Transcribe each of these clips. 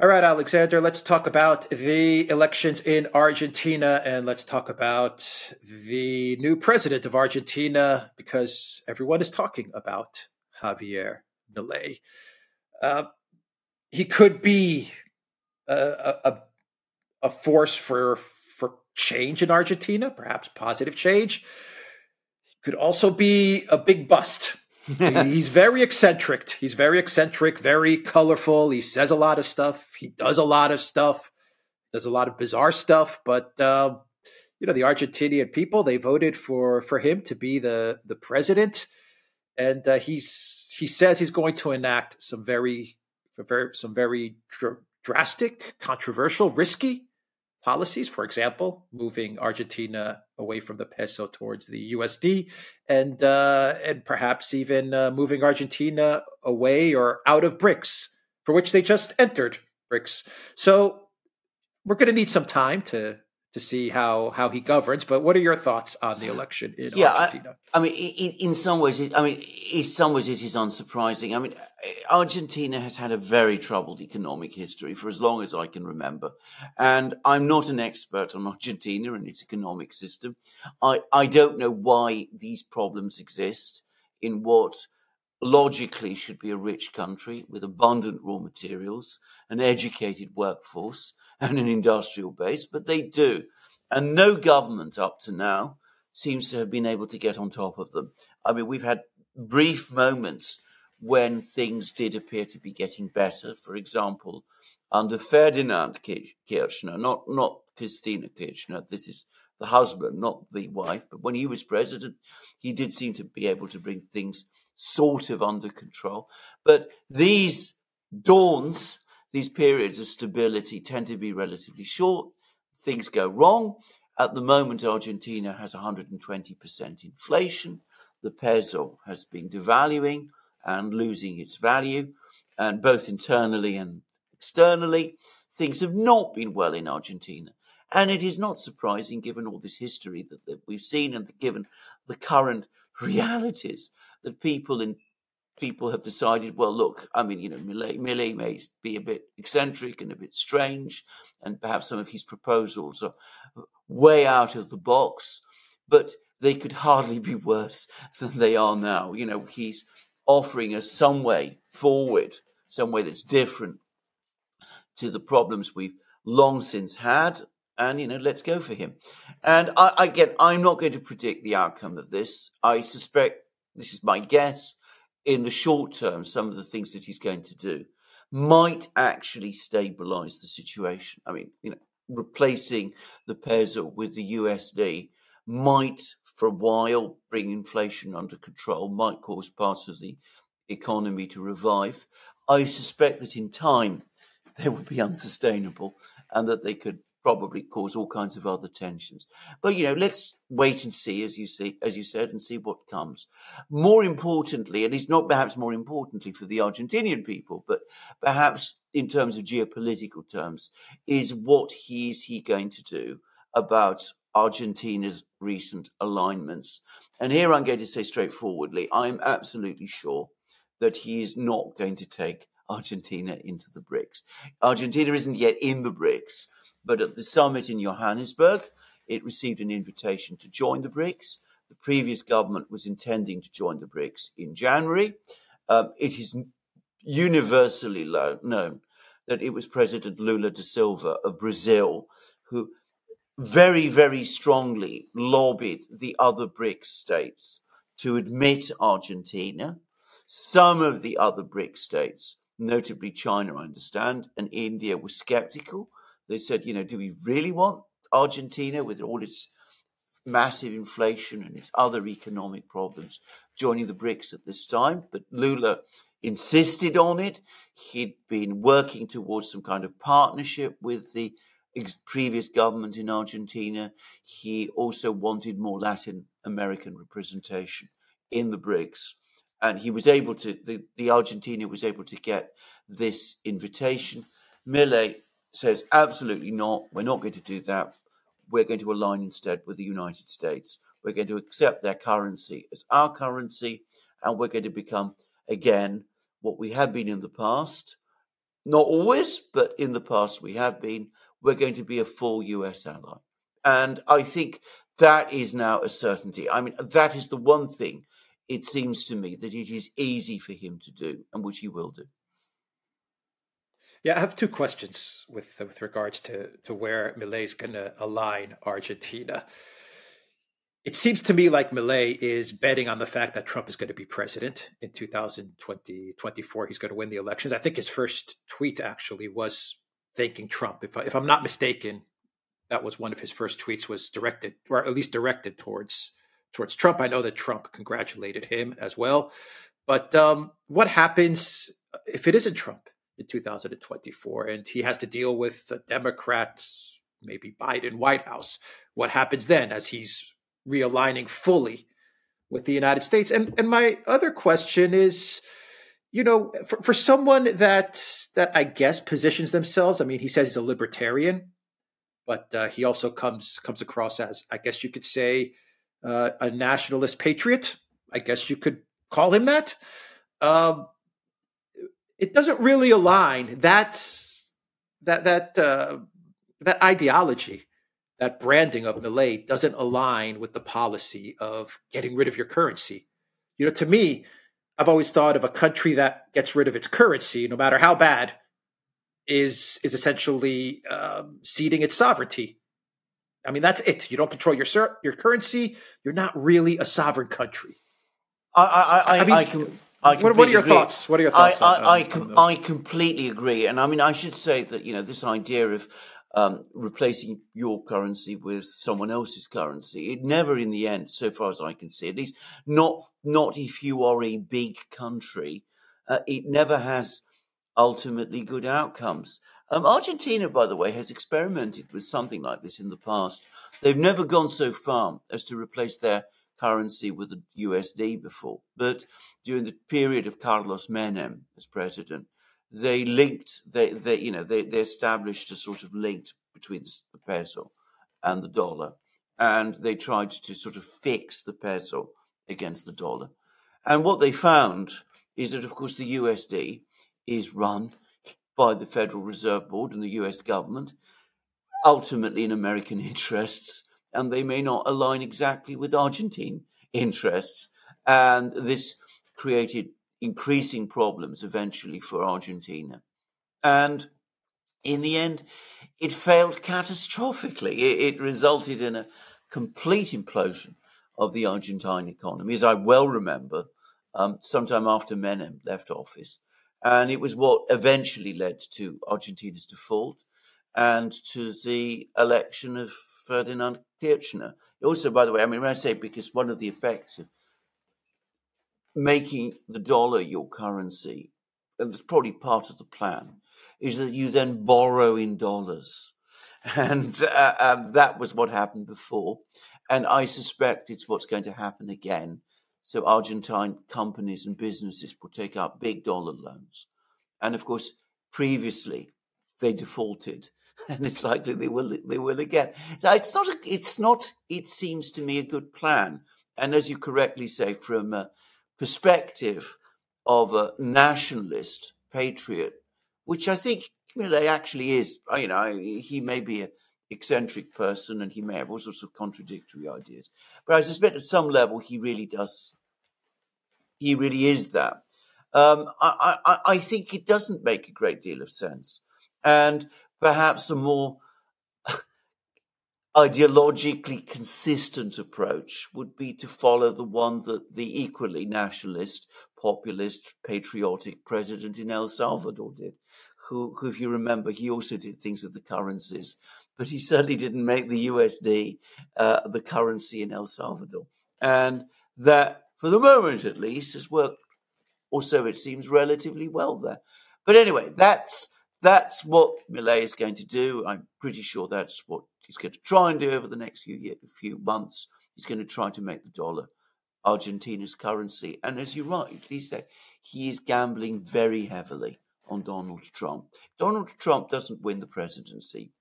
All right, Alexander, let's talk about the elections in Argentina and let's talk about the new president of Argentina because everyone is talking about Javier Milei. Uh, he could be a, a, a force for for change in Argentina, perhaps positive change. He could also be a big bust he's very eccentric. He's very eccentric, very colorful. He says a lot of stuff. He does a lot of stuff. Does a lot of bizarre stuff. But uh, you know, the Argentinian people they voted for for him to be the the president, and uh, he's he says he's going to enact some very very some very dr- drastic, controversial, risky policies. For example, moving Argentina away from the peso towards the USD, and uh, and perhaps even uh, moving Argentina away or out of BRICS, for which they just entered BRICS. So we're going to need some time to to see how how he governs. But what are your thoughts on the election in yeah, Argentina? I, I mean, in, in, some ways, it, I mean, in some ways, it is unsurprising. I mean, Argentina has had a very troubled economic history for as long as I can remember, and I'm not an expert on Argentina and its economic system. I I don't know why these problems exist in what logically should be a rich country with abundant raw materials, an educated workforce and an industrial base, but they do. And no government up to now seems to have been able to get on top of them. I mean, we've had brief moments when things did appear to be getting better. For example, under Ferdinand Kirchner, not, not Cristina Kirchner, this is the husband, not the wife, but when he was president, he did seem to be able to bring things sort of under control. But these dawns these periods of stability tend to be relatively short. Things go wrong. At the moment, Argentina has 120% inflation. The peso has been devaluing and losing its value, and both internally and externally, things have not been well in Argentina. And it is not surprising, given all this history that, that we've seen and given the current realities, that people in people have decided, well, look, I mean, you know, Milei, Milei may be a bit eccentric and a bit strange, and perhaps some of his proposals are way out of the box, but they could hardly be worse than they are now. You know, he's offering us some way forward, some way that's different to the problems we've long since had. And you know, let's go for him. And I, again, I'm not going to predict the outcome of this. I suspect this is my guess in the short term, some of the things that he's going to do might actually stabilize the situation. I mean, you know, replacing the peso with the USD might, for a while, bring inflation under control, might cause parts of the economy to revive. I suspect that in time they will be unsustainable and that they could probably cause all kinds of other tensions. But you know, let's wait and see, as you see, as you said, and see what comes. More importantly, at least not perhaps more importantly for the Argentinian people, but perhaps in terms of geopolitical terms, is what he is he going to do about Argentina's recent alignments? And here I'm going to say straightforwardly, I'm absolutely sure that he is not going to take Argentina into the BRICS. Argentina isn't yet in the BRICS but at the summit in Johannesburg, it received an invitation to join the BRICS. The previous government was intending to join the BRICS in January. Um, it is universally lo- known that it was President Lula da Silva of Brazil who very, very strongly lobbied the other BRICS states to admit Argentina. Some of the other BRICS states, notably China, I understand, and India, were skeptical. They said, you know, do we really want Argentina with all its massive inflation and its other economic problems joining the BRICS at this time? But Lula insisted on it. He'd been working towards some kind of partnership with the previous government in Argentina. He also wanted more Latin American representation in the BRICS. And he was able to, the, the Argentina was able to get this invitation. Milei says, absolutely not. We're not going to do that. We're going to align instead with the United States. We're going to accept their currency as our currency, and we're going to become, again, what we have been in the past not always, but in the past we have been, we're going to be a full US ally. And I think that is now a certainty. I mean, that is the one thing it seems to me that it is easy for him to do, and which he will do. Yeah, I have two questions with with regards to to where Milei is going to align Argentina. It seems to me like Milei is betting on the fact that Trump is going to be president in 2020, 24. He's going to win the elections. I think his first tweet actually was thanking Trump. If, I, if I'm not mistaken, that was one of his first tweets was directed, or at least directed towards towards Trump. I know that Trump congratulated him as well. But um, what happens if it isn't Trump in 2024 and he has to deal with a Democrat, maybe Biden White House? What happens then as he's realigning fully with the United States? And and my other question is, you know, for, for someone that that I guess positions themselves, I mean, he says he's a libertarian, but uh, he also comes comes across as, I guess you could say, uh, a nationalist patriot. I guess you could call him that. Um, it doesn't really align. That's that that uh, that ideology, that branding of Milei doesn't align with the policy of getting rid of your currency. You know, to me, I've always thought of a country that gets rid of its currency, no matter how bad, is is essentially um, ceding its sovereignty I mean, that's it. You don't control your your currency. You're not really a sovereign country. I I I, I, mean, I can. I what, what, are your agree. thoughts? What are your thoughts? I, on, I, on I, completely agree, and I mean, I should say that you know this idea of um, replacing your currency with someone else's currency, it never, in the end, so far as I can see, at least not not if you are a big country, uh, it never has ultimately good outcomes. Um, Argentina, by the way, has experimented with something like this in the past. They've never gone so far as to replace their currency with the USD before, but during the period of Carlos Menem as president, they linked, they, they you know, they, they established a sort of link between the peso and the dollar, and they tried to sort of fix the peso against the dollar. And what they found is that, of course, the USD is run by the Federal Reserve Board and the US government, ultimately in American interests, and they may not align exactly with Argentine interests. And this created increasing problems eventually for Argentina. And in the end, it failed catastrophically. It, it, resulted in a complete implosion of the Argentine economy. As I well remember, um, sometime after Menem left office, and it was what eventually led to Argentina's default and to the election of Ferdinand Kirchner. Also, by the way, I mean, when I say because one of the effects of making the dollar your currency, and it's probably part of the plan, is that you then borrow in dollars. And uh, um, that was what happened before. And I suspect it's what's going to happen again so Argentine companies and businesses will take out big dollar loans. And of course, previously they defaulted and it's likely they will they will again. So it's not a, it's not it seems to me a good plan. And as you correctly say, from a perspective of a nationalist patriot, which I think Milei actually is. You know, he may be an eccentric person and he may have all sorts of contradictory ideas, but I suspect at some level he really does he really is that. Um, I, I, I think it doesn't make a great deal of sense. And perhaps a more ideologically consistent approach would be to follow the one that the equally nationalist, populist, patriotic president in El Salvador did, who, who, if you remember, he also did things with the currencies, but he certainly didn't make the USD uh, the currency in El Salvador. And that for the moment at least, has worked, or so it seems, relatively well there. But anyway, that's that's what Milei is going to do. I'm pretty sure that's what he's going to try and do over the next few years, few months. He's going to try to make the dollar Argentina's currency. And as you rightly say, he is gambling very heavily on Donald Trump. Donald Trump doesn't win the presidency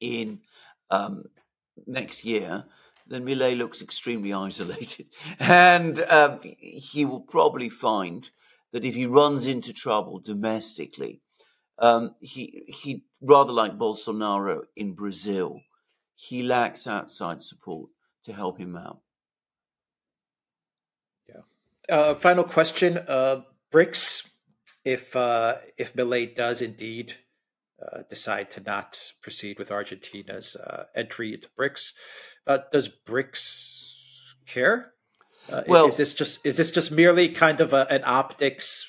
in um, next year then Milei looks extremely isolated. And um, he will probably find that if he runs into trouble domestically, Um, he he rather like Bolsonaro in Brazil, he lacks outside support to help him out. Yeah. Uh, final question: uh, BRICS. If uh, if Milei does indeed uh, decide to not proceed with Argentina's uh, entry into BRICS, uh, does BRICS care? well, is this just is this just merely kind of a, an optics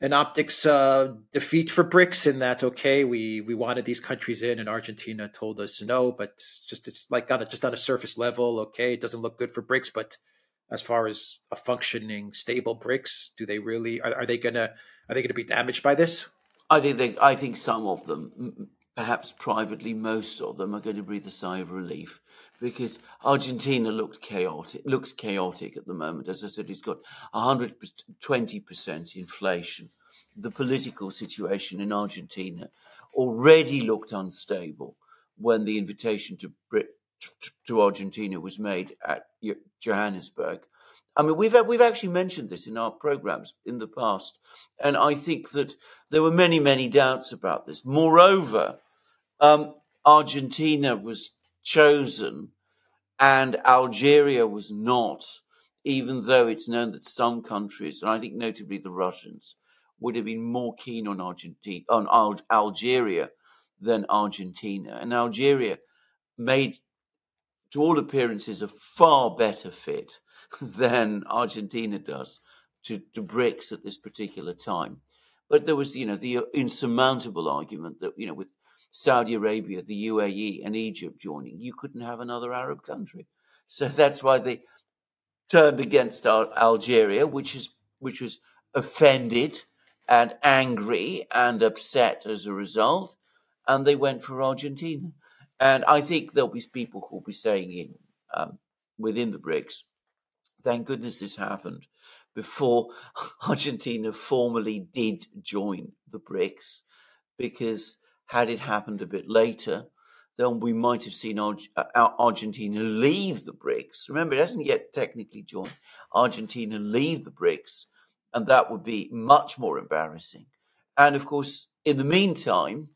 an optics uh, defeat for BRICS in that okay we we wanted these countries in and Argentina told us no but just it's like on a, just on a surface level okay it doesn't look good for BRICS but as far as a functioning stable BRICS do they really are, are they gonna are they gonna be damaged by this? I think they I think some of them perhaps privately most of them are going to breathe a sigh of relief because Argentina looked chaotic, looks chaotic at the moment. As I said, it's got 120% inflation. The political situation in Argentina already looked unstable when the invitation to Brit- to Argentina was made at Johannesburg. I mean, we've we've actually mentioned this in our programs in the past, and I think that there were many many doubts about this. Moreover, um, Argentina was chosen and Algeria was not, even though it's known that some countries, and I think notably the Russians, would have been more keen on Argentina, on Al- Algeria than Argentina. And Algeria made, to all appearances, a far better fit than Argentina does to, to BRICS at this particular time. But there was, you know, the insurmountable argument that, you know, with Saudi Arabia, the UAE, and Egypt joining, you couldn't have another Arab country. So that's why they turned against Algeria, which is which was offended and angry and upset as a result, and they went for Argentina. And I think there'll be people who'll be saying in um, within the BRICS, thank goodness this happened before Argentina formally did join the BRICS, because had it happened a bit later, then we might have seen uh, Argentina leave the BRICS. Remember, it hasn't yet technically joined. Argentina leave the BRICS, and that would be much more embarrassing. And of course, in the meantime,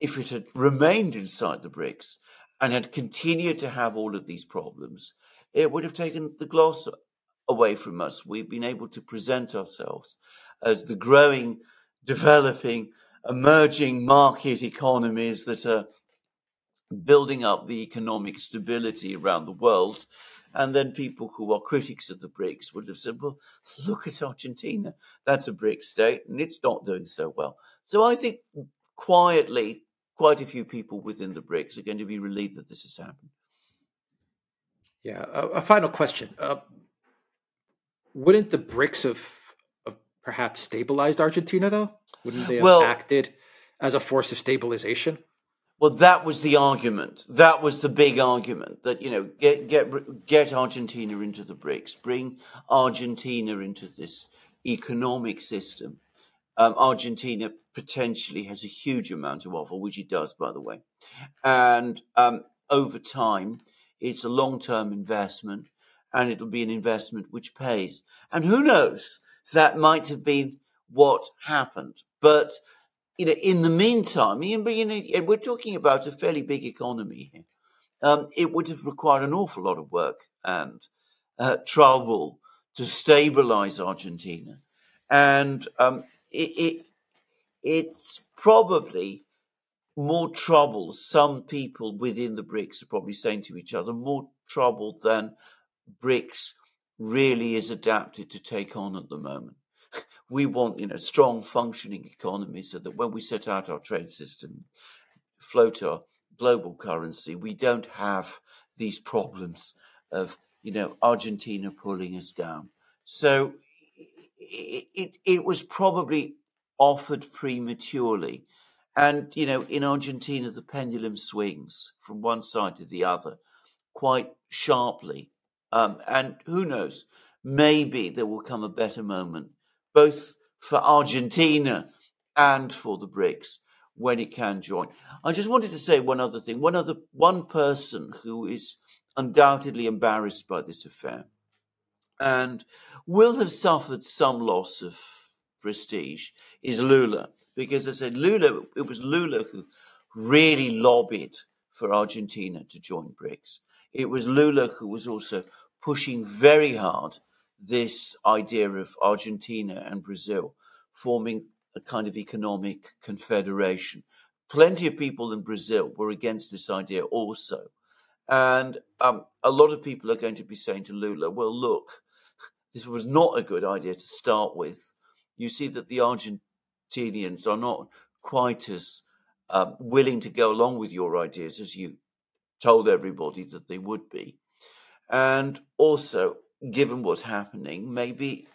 if it had remained inside the BRICS and had continued to have all of these problems, it would have taken the gloss away from us. We've been able to present ourselves as the growing, developing, emerging market economies that are building up the economic stability around the world. And then people who are critics of the BRICS would have said, well, look at Argentina. That's a BRICS state and it's not doing so well. So I think quietly, quite a few people within the BRICS are going to be relieved that this has happened. Yeah. A, a final question. Uh, wouldn't the BRICS have perhaps stabilized Argentina, though? Wouldn't they have well, acted as a force of stabilization? Well, that was the argument. That was the big argument that you know get get get Argentina into the BRICS, bring Argentina into this economic system. Um, Argentina potentially has a huge amount to offer, which it does, by the way, and um, over time, it's a long term investment, and it'll be an investment which pays. And who knows? That might have been what happened. But you know, in the meantime, you know, we're talking about a fairly big economy here. Um, it would have required an awful lot of work and uh, trouble to stabilize Argentina, and um, it, it, it's probably more trouble. Some people within the BRICS are probably saying to each other, more trouble than BRICS really is adapted to take on at the moment. We want, you know, strong functioning economy so that when we set out our trade system, float our global currency, we don't have these problems of, you know, Argentina pulling us down. So it, it, it was probably offered prematurely. And, you know, in Argentina, the pendulum swings from one side to the other quite sharply um, and who knows, maybe there will come a better moment, both for Argentina and for the BRICS when it can join. I just wanted to say one other thing. One other one person who is undoubtedly embarrassed by this affair and will have suffered some loss of prestige is Lula. Because I said Lula, it was Lula who really lobbied for Argentina to join BRICS. It was Lula who was also pushing very hard this idea of Argentina and Brazil forming a kind of economic confederation. Plenty of people in Brazil were against this idea also. And um, a lot of people are going to be saying to Lula, well, look, this was not a good idea to start with. You see that the Argentinians are not quite as um, willing to go along with your ideas as you told everybody that they would be. And also, given what's happening, maybe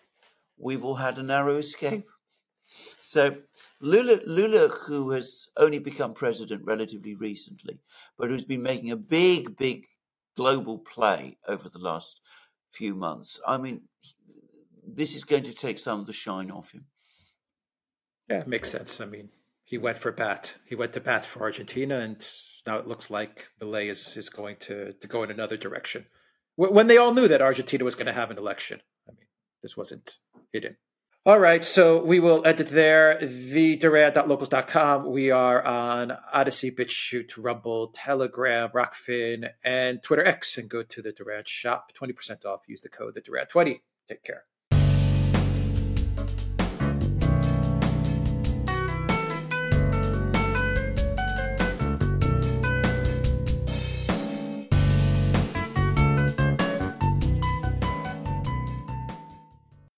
we've all had a narrow escape. So Lula, Lula, who has only become president relatively recently, but who's been making a big, big global play over the last few months. I mean, this is going to take some of the shine off him. Yeah, it makes sense. I mean, he went for bat. He went to bat for Argentina, and now it looks like Milei is is going to to go in another direction. When they all knew that Argentina was going to have an election, I mean, this wasn't hidden. All right, so we will end it there. TheDuran.locals.com. We are on Odysee, BitChute, Rumble, Telegram, Rokfin, and Twitter X. And go to the Duran shop. 20% off. Use the code the Duran 20 Take care.